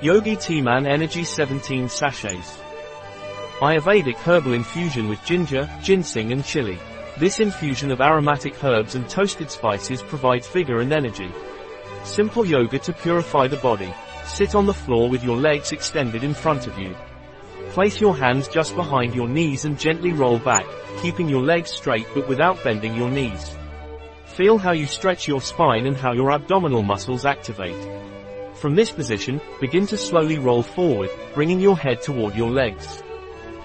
Yogi Tea Man Energy 17 sachets. Ayurvedic herbal infusion with ginger, ginseng and chili. This infusion of aromatic herbs and toasted spices provides vigor and energy. Simple yoga to purify the body. Sit on the floor with your legs extended in front of you. Place your hands just behind your knees and gently roll back, keeping your legs straight but without bending your knees. Feel how you stretch your spine and how your abdominal muscles activate. From this position, begin to slowly roll forward, bringing your head toward your legs.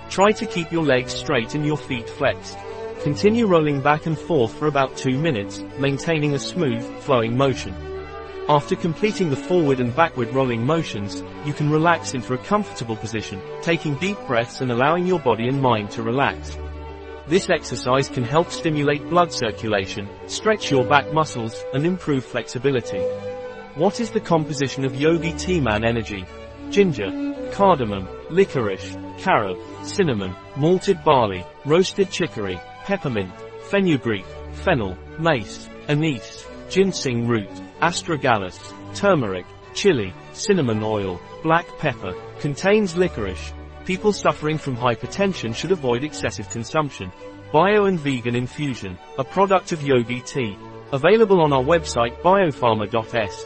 Try to keep your legs straight and your feet flexed. Continue rolling back and forth for about 2 minutes, maintaining a smooth, flowing motion. After completing the forward and backward rolling motions, you can relax into a comfortable position, taking deep breaths and allowing your body and mind to relax. This exercise can help stimulate blood circulation, stretch your back muscles, and improve flexibility. What is the composition of Yogi Tea Man Energy? Ginger, cardamom, licorice, carob, cinnamon, malted barley, roasted chicory, peppermint, fenugreek, fennel, mace, anise, ginseng root, astragalus, turmeric, chili, cinnamon oil, black pepper, contains licorice. People suffering from hypertension should avoid excessive consumption. Bio and Vegan Infusion, a product of Yogi Tea. Available on our website biopharma.s.